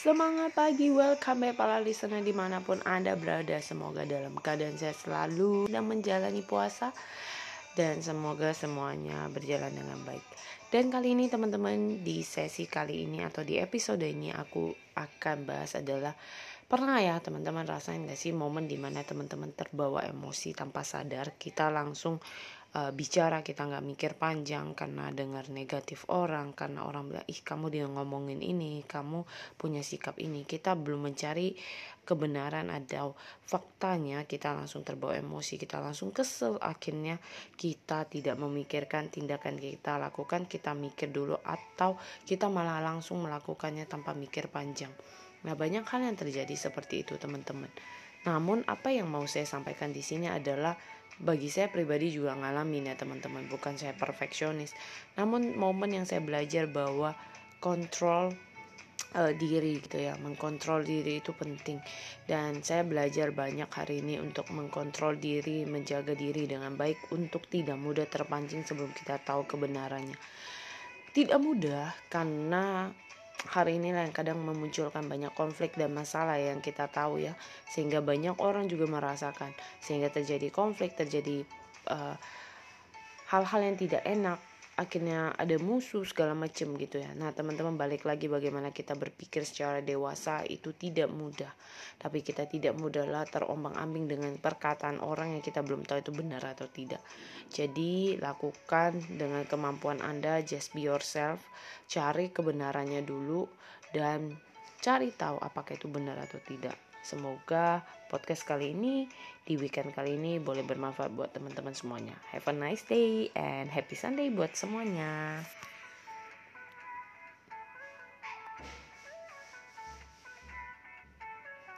Semangat pagi, welcome back para listener di mana pun Anda berada. Semoga dalam keadaan sehat selalu dan menjalani puasa. Dan semoga semuanya berjalan dengan baik. Dan kali ini teman-teman di sesi kali ini atau di episode ini Aku akan bahas adalah Pernah ya teman-teman rasain gak sih momen di mana teman-teman terbawa emosi tanpa sadar? Kita langsung uh, bicara kita nggak mikir panjang karena dengar negatif orang karena orang bilang ih kamu dia ngomongin ini kamu punya sikap ini. Kita belum mencari kebenaran atau faktanya kita langsung terbawa emosi kita langsung kesel. Akhirnya kita tidak memikirkan tindakan kita lakukan kita mikir dulu atau kita malah langsung melakukannya tanpa mikir panjang. Nah banyak hal yang terjadi seperti itu teman-teman. Namun apa yang mau saya sampaikan di sini adalah bagi saya pribadi juga ngalamin ya teman-teman. Bukan saya perfeksionis. Namun momen yang saya belajar bahwa kontrol uh, diri gitu ya. Mengkontrol diri itu penting. Dan saya belajar banyak hari ini untuk mengkontrol diri menjaga diri dengan baik untuk tidak mudah terpancing sebelum kita tahu kebenarannya. Tidak mudah karena hari ini yang kadang memunculkan banyak konflik dan masalah yang kita tahu ya. Sehingga banyak orang juga merasakan. Sehingga terjadi konflik terjadi eh, hal-hal uh, yang tidak enak akhirnya ada musuh segala macam gitu ya. Nah, teman-teman balik lagi bagaimana kita berpikir secara dewasa itu tidak mudah. Tapi kita tidak mudahlah terombang-ambing dengan perkataan orang yang kita belum tahu itu benar atau tidak. Jadi, lakukan dengan kemampuan Anda just be yourself, cari kebenarannya dulu dan cari tahu apakah itu benar atau tidak. Semoga podcast kali ini di weekend kali ini boleh bermanfaat buat teman-teman semuanya. Have a nice day and happy Sunday buat semuanya.